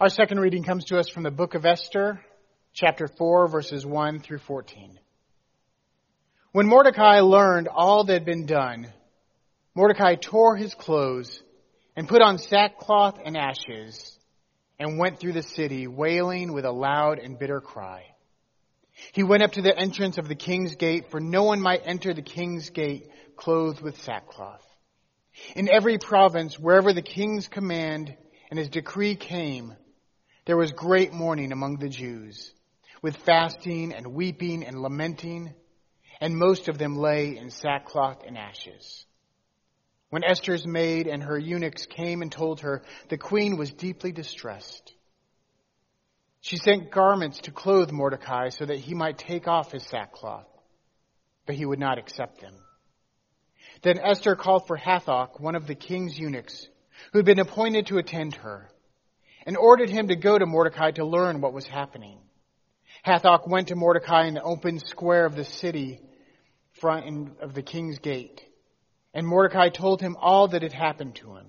Our second reading comes to us from the book of Esther, chapter 4, verses 1 through 14. When Mordecai learned all that had been done, Mordecai tore his clothes and put on sackcloth and ashes and went through the city wailing with a loud and bitter cry. He went up to the entrance of the king's gate, for no one might enter the king's gate clothed with sackcloth. In every province, wherever the king's command and his decree came, there was great mourning among the Jews, with fasting and weeping and lamenting, and most of them lay in sackcloth and ashes. When Esther's maid and her eunuchs came and told her, the queen was deeply distressed. She sent garments to clothe Mordecai so that he might take off his sackcloth, but he would not accept them. Then Esther called for Hathach, one of the king's eunuchs, who had been appointed to attend her and ordered him to go to Mordecai to learn what was happening. Hathach went to Mordecai in the open square of the city front of the king's gate. And Mordecai told him all that had happened to him,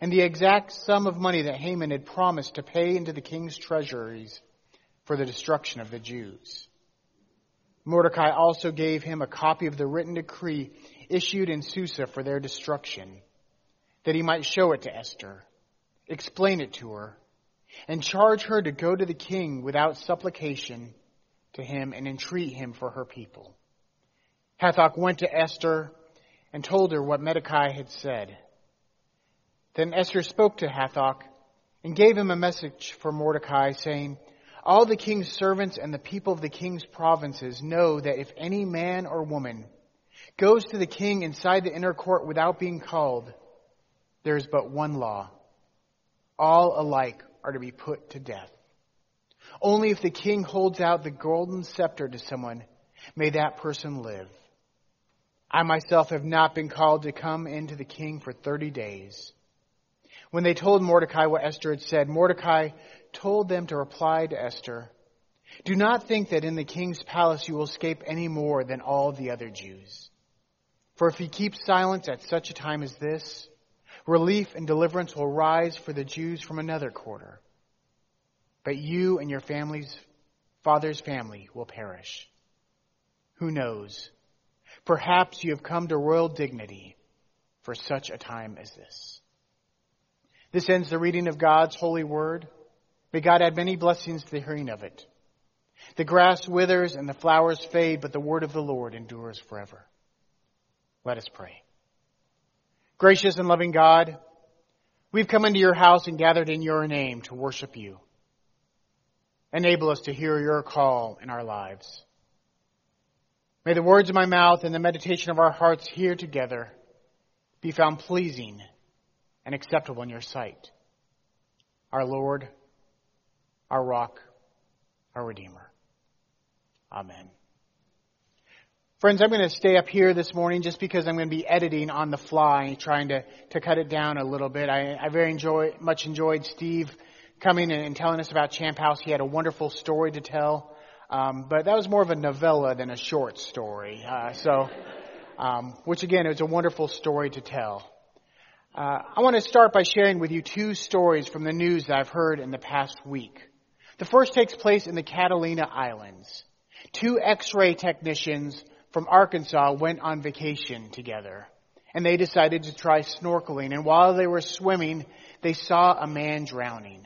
and the exact sum of money that Haman had promised to pay into the king's treasuries for the destruction of the Jews. Mordecai also gave him a copy of the written decree issued in Susa for their destruction, that he might show it to Esther, explain it to her, and charge her to go to the king without supplication to him and entreat him for her people. Hathach went to Esther and told her what Mordecai had said. Then Esther spoke to Hathach and gave him a message for Mordecai saying, all the king's servants and the people of the king's provinces know that if any man or woman goes to the king inside the inner court without being called, there is but one law. All alike are to be put to death. Only if the king holds out the golden scepter to someone may that person live. I myself have not been called to come into the king for 30 days. When they told Mordecai what Esther had said, Mordecai told them to reply to Esther, Do not think that in the king's palace you will escape any more than all the other Jews. For if you keep silence at such a time as this, relief and deliverance will rise for the Jews from another quarter. But you and your family's father's family will perish. Who knows? Perhaps you have come to royal dignity for such a time as this. This ends the reading of God's holy word. May God add many blessings to the hearing of it. The grass withers and the flowers fade, but the word of the Lord endures forever. Let us pray. Gracious and loving God, we've come into your house and gathered in your name to worship you. Enable us to hear your call in our lives. May the words of my mouth and the meditation of our hearts here together be found pleasing and acceptable in your sight. Our Lord, our rock, our Redeemer. Amen. Friends, I'm going to stay up here this morning just because I'm going to be editing on the fly, trying to, to cut it down a little bit. I, I very enjoy, much enjoyed Steve coming and telling us about Champ House. He had a wonderful story to tell, um, but that was more of a novella than a short story. Uh, so, um, which again, it was a wonderful story to tell. Uh, I want to start by sharing with you two stories from the news that I've heard in the past week. The first takes place in the Catalina Islands. Two X-ray technicians from Arkansas went on vacation together. And they decided to try snorkeling. And while they were swimming, they saw a man drowning.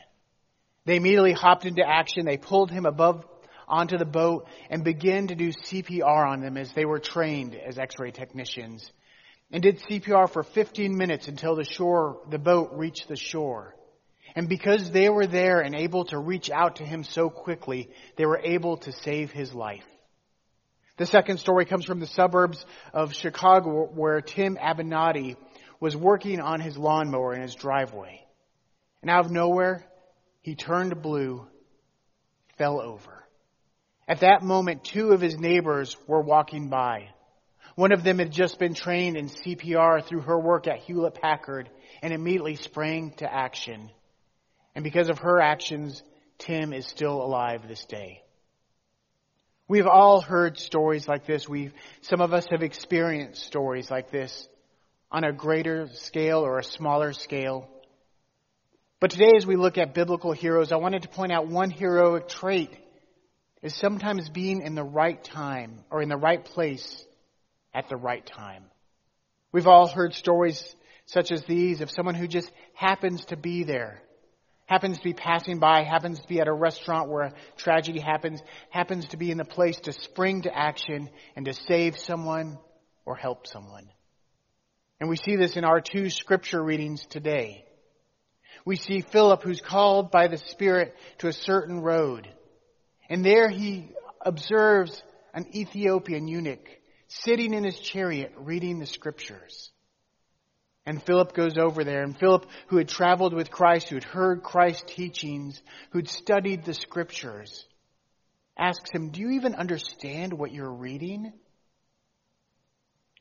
They immediately hopped into action. They pulled him above onto the boat and began to do CPR on them as they were trained as x-ray technicians and did CPR for 15 minutes until the shore, the boat reached the shore. And because they were there and able to reach out to him so quickly, they were able to save his life. The second story comes from the suburbs of Chicago where Tim Abenati was working on his lawnmower in his driveway. And out of nowhere, he turned blue, fell over. At that moment, two of his neighbors were walking by. One of them had just been trained in CPR through her work at Hewlett Packard and immediately sprang to action. And because of her actions, Tim is still alive this day. We've all heard stories like this. We've, some of us have experienced stories like this on a greater scale or a smaller scale. But today as we look at biblical heroes, I wanted to point out one heroic trait is sometimes being in the right time or in the right place at the right time. We've all heard stories such as these of someone who just happens to be there, happens to be passing by, happens to be at a restaurant where a tragedy happens, happens to be in the place to spring to action and to save someone or help someone. And we see this in our two scripture readings today. We see Philip who's called by the Spirit to a certain road. And there he observes an Ethiopian eunuch sitting in his chariot reading the scriptures. And Philip goes over there, and Philip, who had traveled with Christ, who had heard Christ's teachings, who'd studied the scriptures, asks him, Do you even understand what you're reading?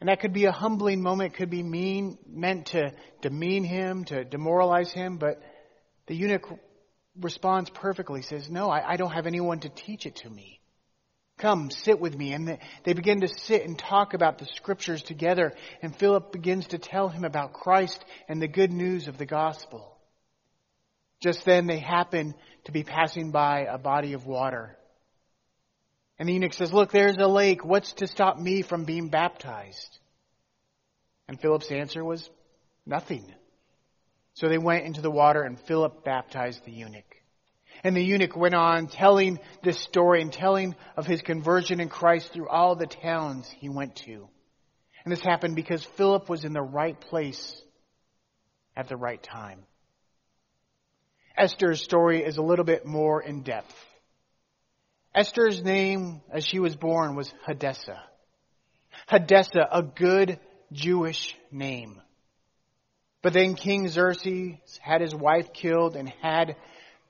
And that could be a humbling moment, could be mean, meant to demean him, to demoralize him, but the eunuch responds perfectly, says, No, I, I don't have anyone to teach it to me. Come, sit with me. And they begin to sit and talk about the scriptures together. And Philip begins to tell him about Christ and the good news of the gospel. Just then they happen to be passing by a body of water. And the eunuch says, Look, there's a lake. What's to stop me from being baptized? And Philip's answer was, Nothing. So they went into the water and Philip baptized the eunuch. And the eunuch went on telling this story and telling of his conversion in Christ through all the towns he went to. And this happened because Philip was in the right place at the right time. Esther's story is a little bit more in depth. Esther's name as she was born was Hadassah. Hadassah, a good Jewish name. But then King Xerxes had his wife killed and had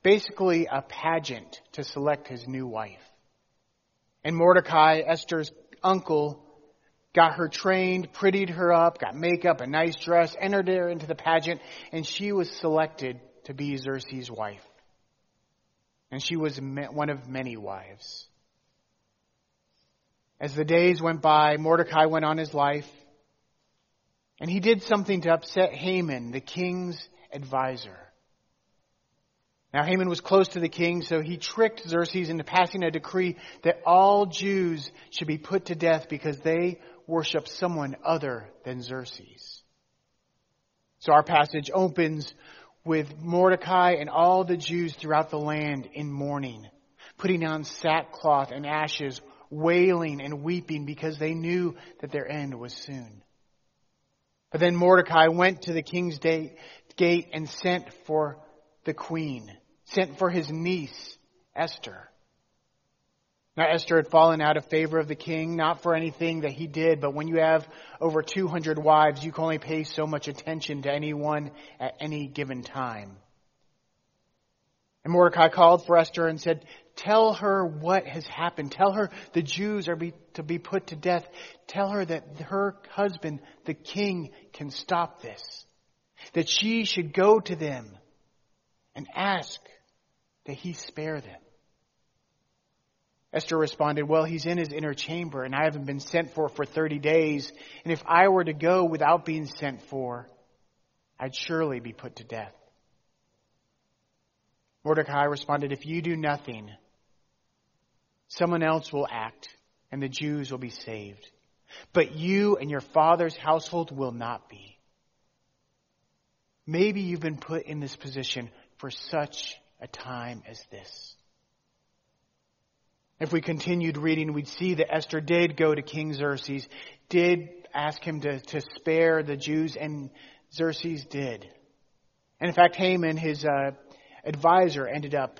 basically a pageant to select his new wife. And Mordecai, Esther's uncle, got her trained, prettied her up, got makeup, a nice dress, entered her into the pageant, and she was selected to be Xerxes' wife. And she was one of many wives. As the days went by, Mordecai went on his life, and he did something to upset Haman, the king's advisor. Now Haman was close to the king, so he tricked Xerxes into passing a decree that all Jews should be put to death because they worship someone other than Xerxes. So our passage opens with Mordecai and all the Jews throughout the land in mourning, putting on sackcloth and ashes, wailing and weeping because they knew that their end was soon. But then Mordecai went to the king's gate and sent for the queen sent for his niece, Esther. Now, Esther had fallen out of favor of the king, not for anything that he did, but when you have over 200 wives, you can only pay so much attention to anyone at any given time. And Mordecai called for Esther and said, Tell her what has happened. Tell her the Jews are be, to be put to death. Tell her that her husband, the king, can stop this. That she should go to them and ask that he spare them. Esther responded, Well, he's in his inner chamber, and I haven't been sent for for 30 days. And if I were to go without being sent for, I'd surely be put to death. Mordecai responded, If you do nothing, someone else will act, and the Jews will be saved. But you and your father's household will not be. Maybe you've been put in this position for such a time as this. If we continued reading, we'd see that Esther did go to King Xerxes, did ask him to, to spare the Jews, and Xerxes did. And in fact, Haman, his uh, advisor, ended up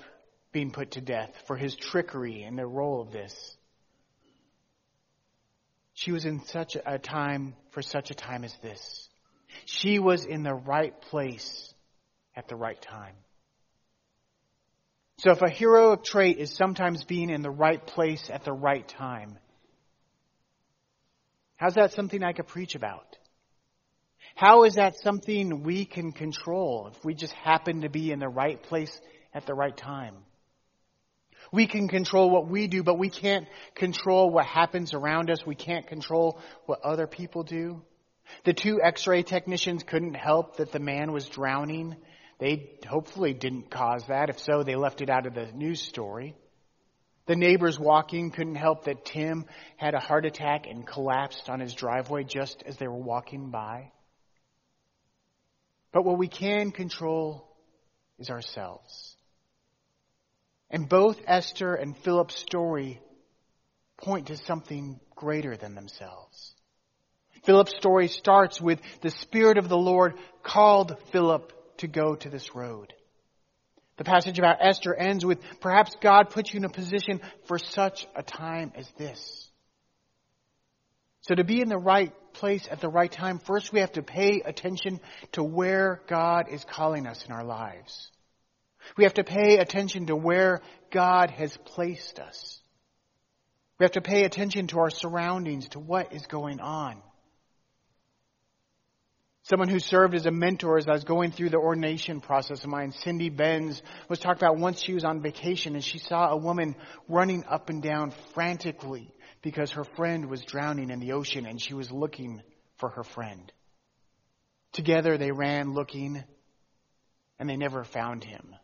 being put to death for his trickery and the role of this. She was in such a time, for such a time as this. She was in the right place at the right time. So if a heroic trait is sometimes being in the right place at the right time, how's that something I could preach about? How is that something we can control if we just happen to be in the right place at the right time? We can control what we do, but we can't control what happens around us. We can't control what other people do. The two x-ray technicians couldn't help that the man was drowning They hopefully didn't cause that. If so, they left it out of the news story. The neighbors walking couldn't help that Tim had a heart attack and collapsed on his driveway just as they were walking by. But what we can control is ourselves. And both Esther and Philip's story point to something greater than themselves. Philip's story starts with the Spirit of the Lord called Philip to go to this road. The passage about Esther ends with perhaps God put you in a position for such a time as this. So to be in the right place at the right time, first we have to pay attention to where God is calling us in our lives. We have to pay attention to where God has placed us. We have to pay attention to our surroundings, to what is going on. Someone who served as a mentor as I was going through the ordination process of mine, Cindy Benz, was talking about once she was on vacation and she saw a woman running up and down frantically because her friend was drowning in the ocean and she was looking for her friend. Together they ran looking and they never found him.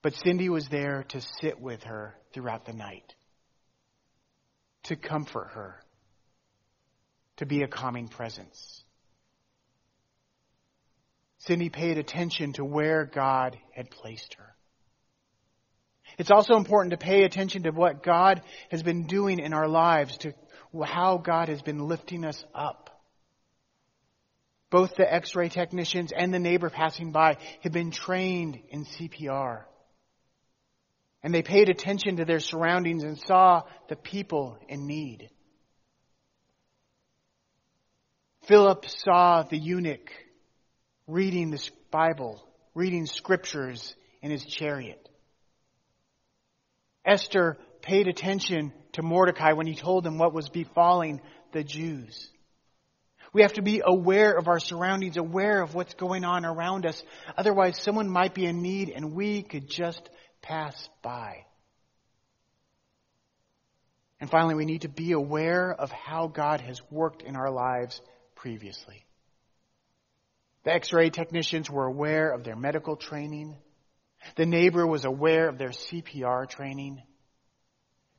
But Cindy was there to sit with her throughout the night, to comfort her to be a calming presence. Cindy paid attention to where God had placed her. It's also important to pay attention to what God has been doing in our lives, to how God has been lifting us up. Both the x-ray technicians and the neighbor passing by had been trained in CPR. And they paid attention to their surroundings and saw the people in need. Philip saw the eunuch reading the Bible, reading scriptures in his chariot. Esther paid attention to Mordecai when he told him what was befalling the Jews. We have to be aware of our surroundings, aware of what's going on around us. Otherwise, someone might be in need and we could just pass by. And finally, we need to be aware of how God has worked in our lives previously. The x-ray technicians were aware of their medical training. The neighbor was aware of their CPR training.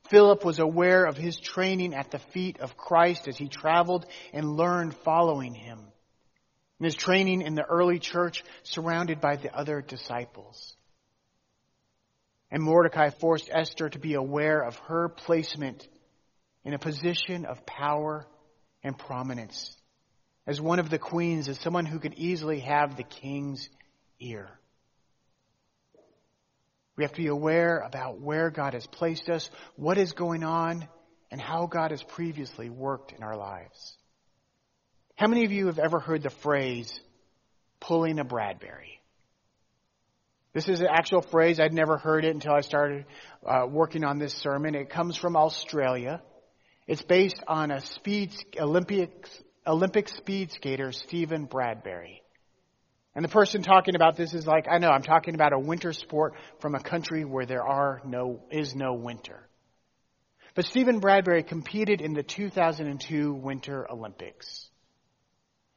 Philip was aware of his training at the feet of Christ as he traveled and learned following him. And his training in the early church surrounded by the other disciples. And Mordecai forced Esther to be aware of her placement in a position of power and prominence as one of the queens, as someone who could easily have the king's ear. We have to be aware about where God has placed us, what is going on, and how God has previously worked in our lives. How many of you have ever heard the phrase, pulling a Bradbury? This is an actual phrase. I'd never heard it until I started uh, working on this sermon. It comes from Australia. It's based on a speed Olympics Olympic speed skater Stephen Bradbury. And the person talking about this is like, I know, I'm talking about a winter sport from a country where there are no, is no winter. But Stephen Bradbury competed in the 2002 Winter Olympics.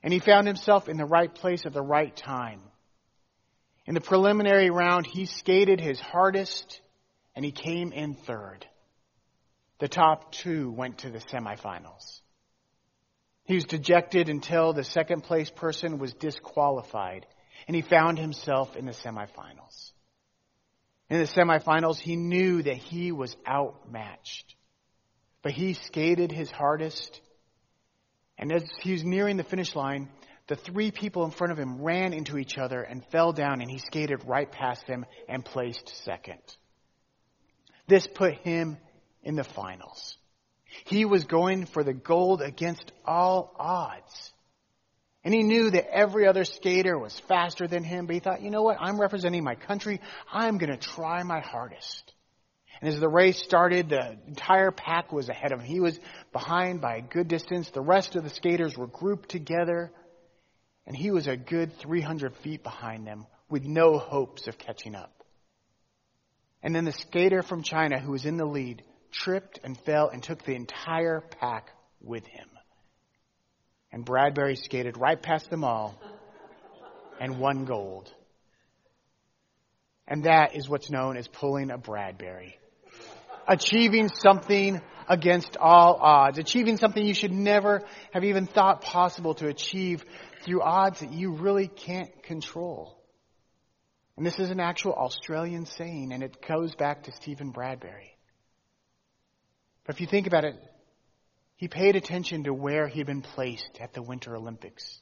And he found himself in the right place at the right time. In the preliminary round, he skated his hardest and he came in third. The top two went to the semifinals. He was dejected until the second place person was disqualified, and he found himself in the semifinals. In the semifinals, he knew that he was outmatched, but he skated his hardest. And as he was nearing the finish line, the three people in front of him ran into each other and fell down, and he skated right past them and placed second. This put him in the finals. He was going for the gold against all odds. And he knew that every other skater was faster than him, but he thought, you know what? I'm representing my country. I'm going to try my hardest. And as the race started, the entire pack was ahead of him. He was behind by a good distance. The rest of the skaters were grouped together, and he was a good 300 feet behind them with no hopes of catching up. And then the skater from China who was in the lead tripped and fell and took the entire pack with him. And Bradbury skated right past them all and won gold. And that is what's known as pulling a Bradbury. Achieving something against all odds. Achieving something you should never have even thought possible to achieve through odds that you really can't control. And this is an actual Australian saying, and it goes back to Stephen Bradbury. But if you think about it, he paid attention to where he'd been placed at the Winter Olympics.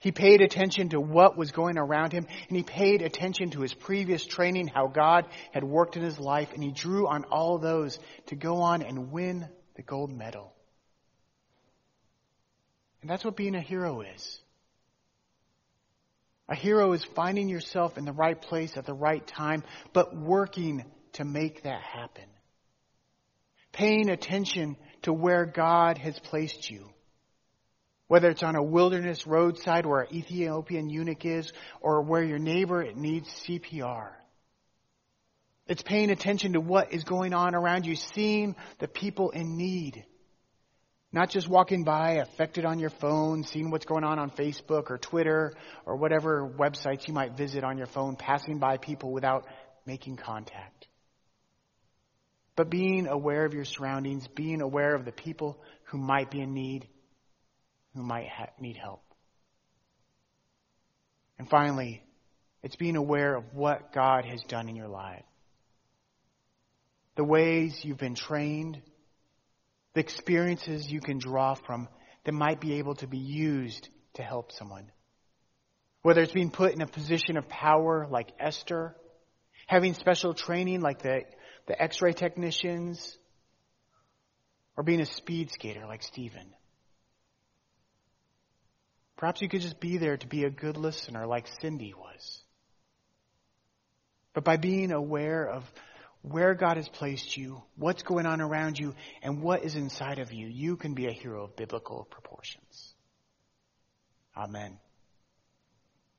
He paid attention to what was going around him, and he paid attention to his previous training, how God had worked in his life, and he drew on all those to go on and win the gold medal. And that's what being a hero is. A hero is finding yourself in the right place at the right time, but working to make that happen. Paying attention to where God has placed you. Whether it's on a wilderness roadside where an Ethiopian eunuch is, or where your neighbor needs CPR. It's paying attention to what is going on around you, seeing the people in need. Not just walking by, affected on your phone, seeing what's going on on Facebook or Twitter or whatever websites you might visit on your phone, passing by people without making contact. But being aware of your surroundings, being aware of the people who might be in need, who might ha- need help. And finally, it's being aware of what God has done in your life. The ways you've been trained, the experiences you can draw from that might be able to be used to help someone. Whether it's being put in a position of power like Esther, having special training like the, the x-ray technicians, or being a speed skater like Stephen. Perhaps you could just be there to be a good listener like Cindy was. But by being aware of where God has placed you, what's going on around you, and what is inside of you, you can be a hero of biblical proportions. Amen.